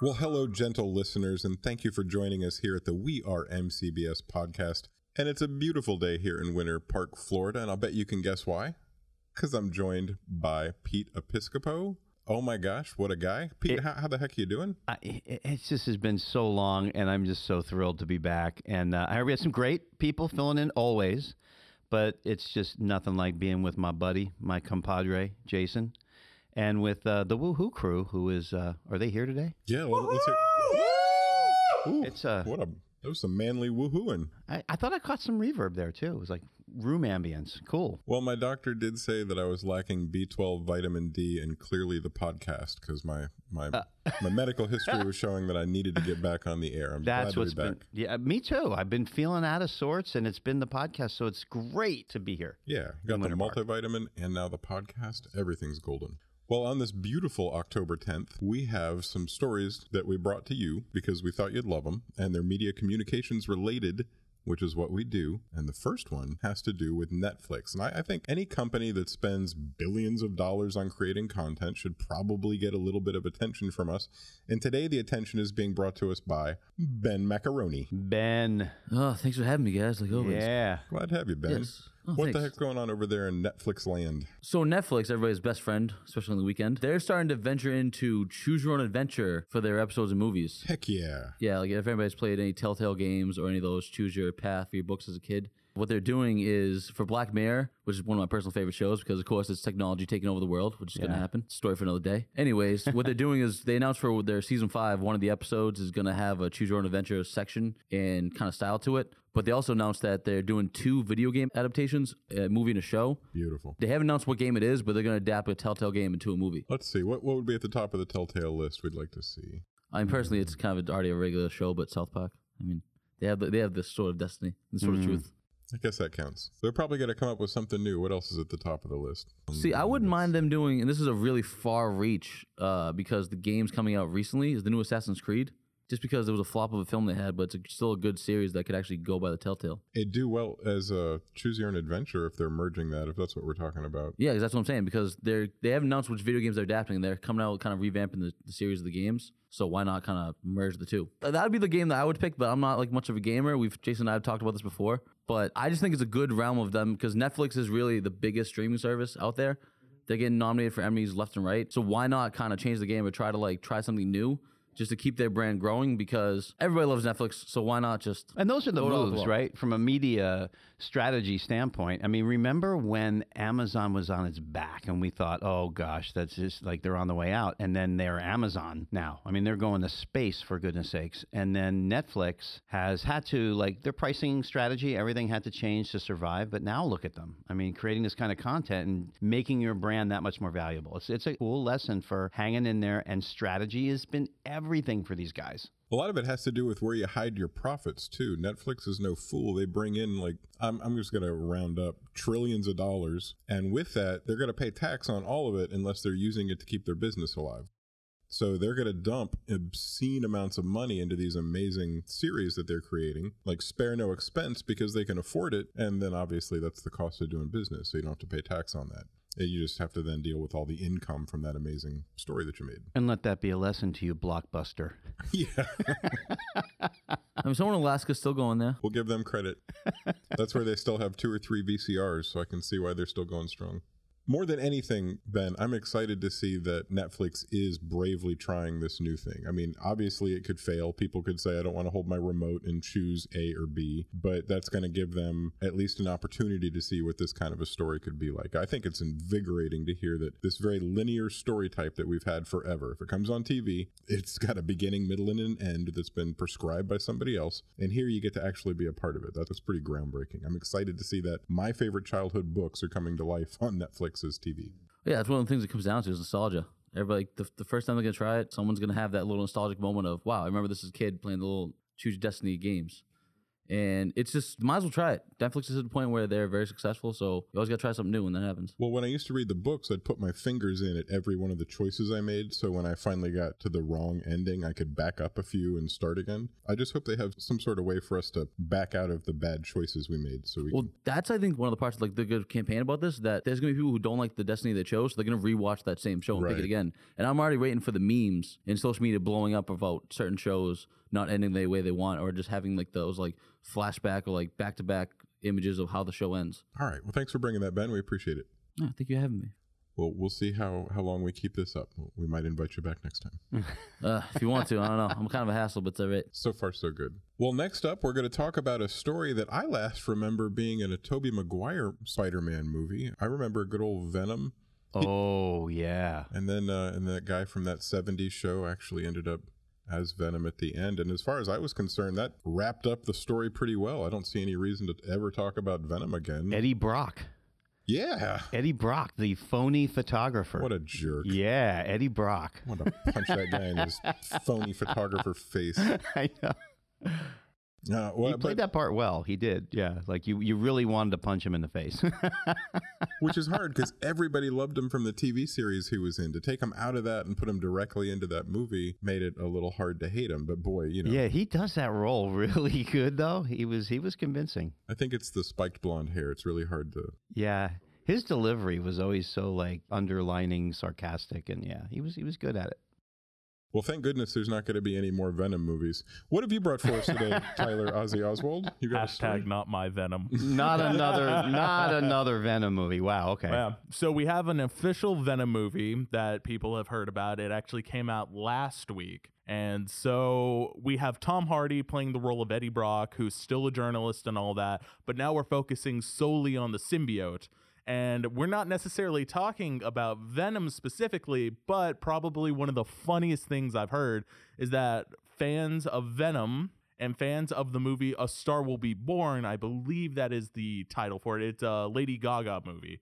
Well, hello, gentle listeners, and thank you for joining us here at the We Are MCBS podcast. And it's a beautiful day here in Winter Park, Florida, and I'll bet you can guess why. Because I'm joined by Pete Episcopo. Oh my gosh, what a guy. Pete, It- how, how the heck are you doing? I, it just has been so long, and I'm just so thrilled to be back. And uh, I we had some great people filling in always, but it's just nothing like being with my buddy, my compadre, Jason, and with uh, the Woohoo crew, who is, uh, are they here today? Yeah, well, let's hear. Ooh, It's, a what a that was some manly woohooing. I, I thought I caught some reverb there too. It was like room ambience. Cool. Well, my doctor did say that I was lacking B12, vitamin D, and clearly the podcast because my my Uh. my medical history was showing that I needed to get back on the air. I'm That's glad to what's be back. been. Yeah, me too. I've been feeling out of sorts, and it's been the podcast, so it's great to be here. Yeah, got the Winter Park. multivitamin and now the podcast. Everything's golden. Well, on this beautiful October 10th, we have some stories that we brought to you because we thought you'd love them, and they're media communications related, which is what we do. And the first one has to do with Netflix. And I, I think any company that spends billions of dollars on creating content should probably get a little bit of attention from us. And today, the attention is being brought to us by Ben Macaroni. Ben. Oh, thanks for having me, guys. Like always. Yeah. Glad to have you, Ben. Yes. Oh, what the heck's going on over there in Netflix land? So Netflix, everybody's best friend, especially on the weekend, they're starting to venture into choose your own adventure for their episodes and movies. Heck yeah. Yeah, like if anybody's played any Telltale games or any of those choose your path for your books as a kid, what they're doing is for Black Mirror, which is one of my personal favorite shows because of course it's technology taking over the world, which is going to Yeah. happen. Story for another day. Anyways, what they're doing is they announced for their season five, one of the episodes is going to have a choose your own adventure section and kind of style to it. But they also announced that they're doing two video game adaptations, a movie and a show. Beautiful. They haven't announced what game it is, but they're going to adapt a Telltale game into a movie. Let's see. What what would be at the top of the Telltale list we'd like to see? I mean, personally, it's kind of already a regular show, but South Park. I mean, they have the, they have this sort of destiny, this sort of mm. truth. I guess that counts. They're probably going to come up with something new. What else is at the top of the list? See, I wouldn't mind them doing, and this is a really far reach uh, because the game's coming out recently is the new Assassin's Creed. Just because it was a flop of a film they had, but it's still a good series that could actually go by the Telltale. It'd do well as a choose your own adventure if they're merging that. If that's what we're talking about. Yeah, that's what I'm saying. Because they're they haven't announced which video games they're adapting. They're coming out kind of revamping the, the series of the games. So why not kind of merge the two? That would be the game that I would pick. But I'm not like much of a gamer. We've Jason and I have talked about this before. But I just think it's a good realm of them because Netflix is really the biggest streaming service out there. They're getting nominated for Emmys left and right. So why not kind of change the game or try to like try something new? Just to keep their brand growing because everybody loves Netflix, so why not just And those are the Go it all moves, right? From a media strategy standpoint. I mean, remember when Amazon was on its back and we thought, oh gosh, that's just like they're on the way out. And then they're Amazon now. I mean, they're going to space for goodness sakes. And then Netflix has had to, like, their pricing strategy, everything had to change to survive. But now look at them. I mean, creating this kind of content and making your brand that much more valuable. It's, it's a cool lesson for hanging in there. And strategy has been everything for these guys. A lot of it has to do with where you hide your profits too. Netflix is no fool. They bring in like I'm I'm just going to round up trillions of dollars and with that they're going to pay tax on all of it unless they're using it to keep their business alive. So they're going to dump obscene amounts of money into these amazing series that they're creating, like spare no expense because they can afford it and then obviously that's the cost of doing business, so you don't have to pay tax on that. You just have to then deal with all the income from that amazing story that you made. And let that be a lesson to you, Blockbuster. yeah. I mean, someone in Alaska's still going there. We'll give them credit. That's where they still have two or three VCRs, so I can see why they're still going strong. More than anything, Ben, I'm excited to see that Netflix is bravely trying this new thing. I mean, obviously it could fail. People could say, I don't want to hold my remote and choose A or B, but that's going to give them at least an opportunity to see what this kind of a story could be like. I think it's invigorating to hear that this very linear story type that we've had forever, if it comes on TV, it's got a beginning, middle, and an end that's been prescribed by somebody else. And here you get to actually be a part of it. That's pretty groundbreaking. I'm excited to see that my favorite childhood books are coming to life on Netflix's TV. Yeah, that's one of the things it comes down to is nostalgia. Everybody, the, the first time they're gonna try it, someone's gonna have that little nostalgic moment of, "Wow, I remember this as a kid playing the little Choose Destiny games," And it's just might as well try it. Netflix is at the point where they're very successful, so you always gotta try something new when that happens. Well, when I used to read the books, I'd put my fingers in at every one of the choices I made. So when I finally got to the wrong ending, I could back up a few and start again. I just hope they have some sort of way for us to back out of the bad choices we made. So we Well, can, that's I think one of the parts of like the good campaign about this that there's gonna be people who don't like the destiny they chose, so they're gonna rewatch that same show and pick it again. And I'm already waiting for the memes in social media blowing up about certain shows not ending the way they want, or just having like those like flashback or like back to back images of how the show ends. all right. Well, thanks for bringing that, Ben. We appreciate it. Yeah, thank you for having me. Well, we'll see how, how long we keep this up. We might invite you back next time. Uh, if you want to, I don't know. I'm kind of a hassle, but it's all right. So far, so good. Well, next up, we're going to talk about a story that I last remember being in a Tobey Maguire Spider Man movie. I remember a good old Venom. Oh yeah. And then uh, and that guy from that 70s show actually ended up as Venom at the end. And as far as I was concerned, that wrapped up the story pretty well. I don't see any reason to ever talk about Venom again. Eddie Brock. yeah. Eddie Brock, the phony photographer. What a jerk. yeah, Eddie Brock. I want to punch that guy in his phony photographer face. I know. Uh, well, He played but- that part well. He did. Yeah, like you, you really wanted to punch him in the face. which is hard because everybody loved him from the TV series he was in. To take him out of that and put him directly into that movie made it a little hard to hate him. But boy, you know, yeah, he does that role really good though. He was he was convincing. I think it's the spiked blonde hair. It's really hard to. Yeah. His delivery was always so like underlining sarcastic and yeah, he was he was good at it. Well, thank goodness there's not going to be any more Venom movies. What have you brought for us today, Tyler Ozzy Oswald? You got a story? Hashtag not my venom. Not another not another Venom movie. Wow, okay. Yeah. So we have an official Venom movie that people have heard about. It actually came out last week. And so we have Tom Hardy playing the role of Eddie Brock, who's still a journalist and all that. But now we're focusing solely on the symbiote. And we're not necessarily talking about Venom specifically, but probably one of the funniest things I've heard is that fans of Venom and fans of the movie A Star Will Be Born, I believe that is the title for it. It's a Lady Gaga movie.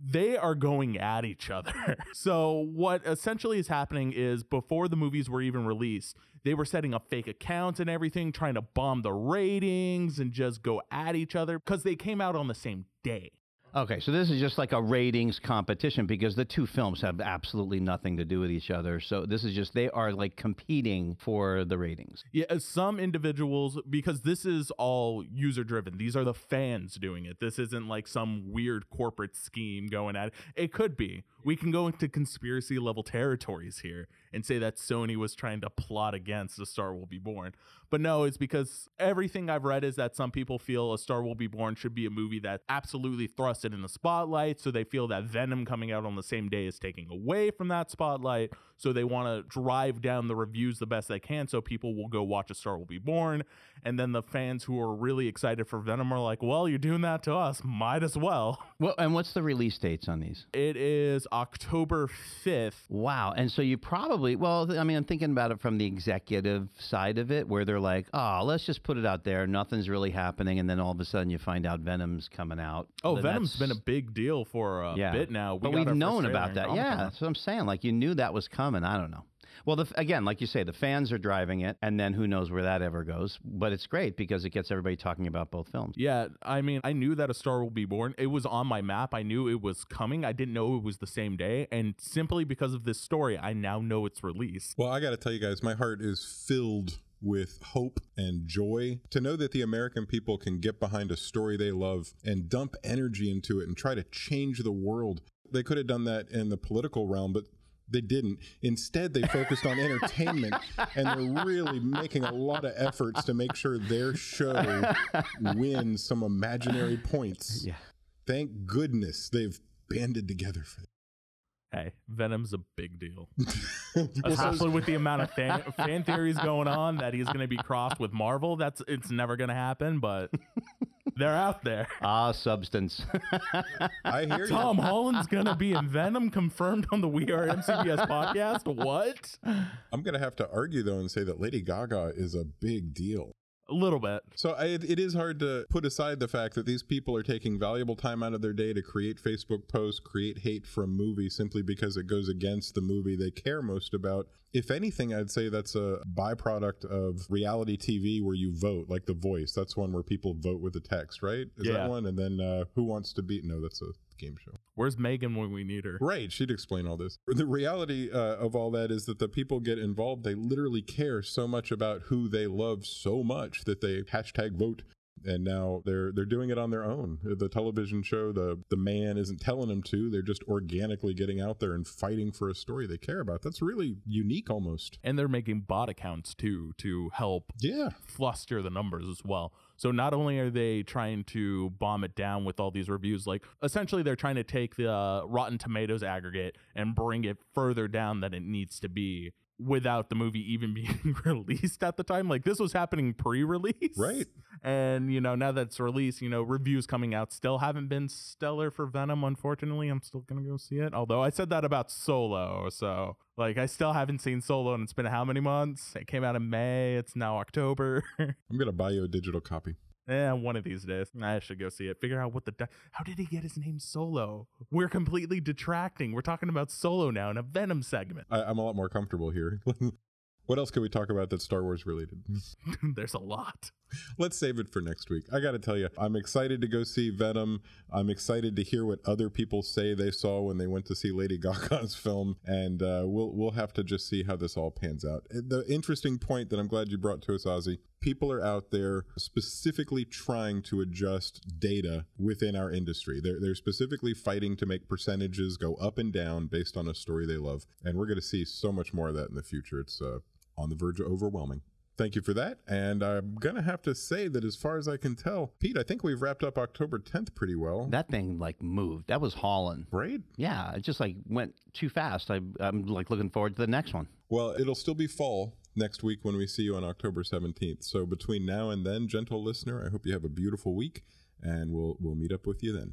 They are going at each other. so, what essentially is happening is before the movies were even released, they were setting up fake accounts and everything, trying to bomb the ratings and just go at each other because they came out on the same day. Okay, so this is just like a ratings competition because the two films have absolutely nothing to do with each other. So this is just they are like competing for the ratings. Yeah, some individuals, because this is all user driven. These are the fans doing it. This isn't like some weird corporate scheme going at it. It could be. We can go into conspiracy level territories here and say that Sony was trying to plot against A Star Will Be Born. But no, it's because everything I've read is that some people feel A Star Will Be Born should be a movie that absolutely thrusted in the spotlight. So they feel that Venom coming out on the same day is taking away from that spotlight. So they want to drive down the reviews the best they can so people will go watch A Star Will Be Born. And then the fans who are really excited for Venom are like, well, you're doing that to us. Might as well. Well, and what's the release dates on these? It is October 5th. Wow. And so you probably, well, I mean, I'm thinking about it from the executive side of it, where they're like, oh, let's just put it out there. Nothing's really happening. And then all of a sudden you find out Venom's coming out. Oh, Then Venom's been a big deal for a yeah. bit now. We but we've known about that. Yeah. That's what I'm saying. Like you knew that was coming. I don't know. Well, the, again, like you say, the fans are driving it, and then who knows where that ever goes. But it's great because it gets everybody talking about both films. Yeah, I mean, I knew that A Star Will Be Born. It was on my map. I knew it was coming. I didn't know it was the same day. And simply because of this story, I now know its release. Well, I got to tell you guys, my heart is filled with hope and joy to know that the American people can get behind a story they love and dump energy into it and try to change the world. They could have done that in the political realm, but they didn't. Instead, they focused on entertainment and they're really making a lot of efforts to make sure their show wins some imaginary points. Yeah. Thank goodness they've banded together for Hey, Venom's a big deal. Especially with the amount of fan, fan theories going on that he's going to be crossed with Marvel. That's it's never going to happen, but they're out there. Ah, substance. I hear you. Tom Holland's going to be in Venom confirmed on the We Are MCBS podcast. What? I'm going to have to argue though and say that Lady Gaga is a big deal. A little bit. So I, it is hard to put aside the fact that these people are taking valuable time out of their day to create Facebook posts, create hate from movie simply because it goes against the movie they care most about. If anything, I'd say that's a byproduct of reality TV where you vote, like The Voice. That's one where people vote with the text, right? Is Yeah. that one? And then uh, Who Wants to Be? No, that's a game show. Where's Megan when we need her? Right, she'd explain all this. The reality uh, of all that is that the people get involved. They literally care so much about who they love so much that they hashtag vote. And now they're they're doing it on their own. The television show, the the man isn't telling them to. They're just organically getting out there and fighting for a story they care about. That's really unique, almost. And they're making bot accounts too to help Yeah, fluster the numbers as well. So not only are they trying to bomb it down with all these reviews, like essentially they're trying to take the uh, Rotten Tomatoes aggregate and bring it further down than it needs to be without the movie even being released at the time. Like this was happening pre-release. Right. And you know, now that it's released, you know, reviews coming out still haven't been stellar for Venom, unfortunately. I'm still gonna go see it. Although I said that about Solo, so like I still haven't seen Solo and it's been how many months? It came out in May, it's now October. I'm gonna buy you a digital copy. Eh, one of these days, I should go see it. Figure out what the di- how did he get his name Solo? We're completely detracting. We're talking about Solo now in a Venom segment. I, I'm a lot more comfortable here. what else can we talk about that's Star Wars related? There's a lot. Let's save it for next week. I got to tell you, I'm excited to go see Venom. I'm excited to hear what other people say they saw when they went to see Lady Gaga's film, and uh, we'll we'll have to just see how this all pans out. Uh, The interesting point that I'm glad you brought to us, Ozzy, people are out there specifically trying to adjust data within our industry. They're they're specifically fighting to make percentages go up and down based on a story they love, and we're going to see so much more of that in the future. It's uh, on the verge of overwhelming. Thank you for that. And I'm going to have to say that as far as I can tell, Pete, I think we've wrapped up October 10th pretty well. That thing like moved. That was hauling. right? Yeah, it just like went too fast. I, I'm like looking forward to the next one. Well, it'll still be fall next week when we see you on October 17th. So between now and then, gentle listener, I hope you have a beautiful week and we'll we'll meet up with you then.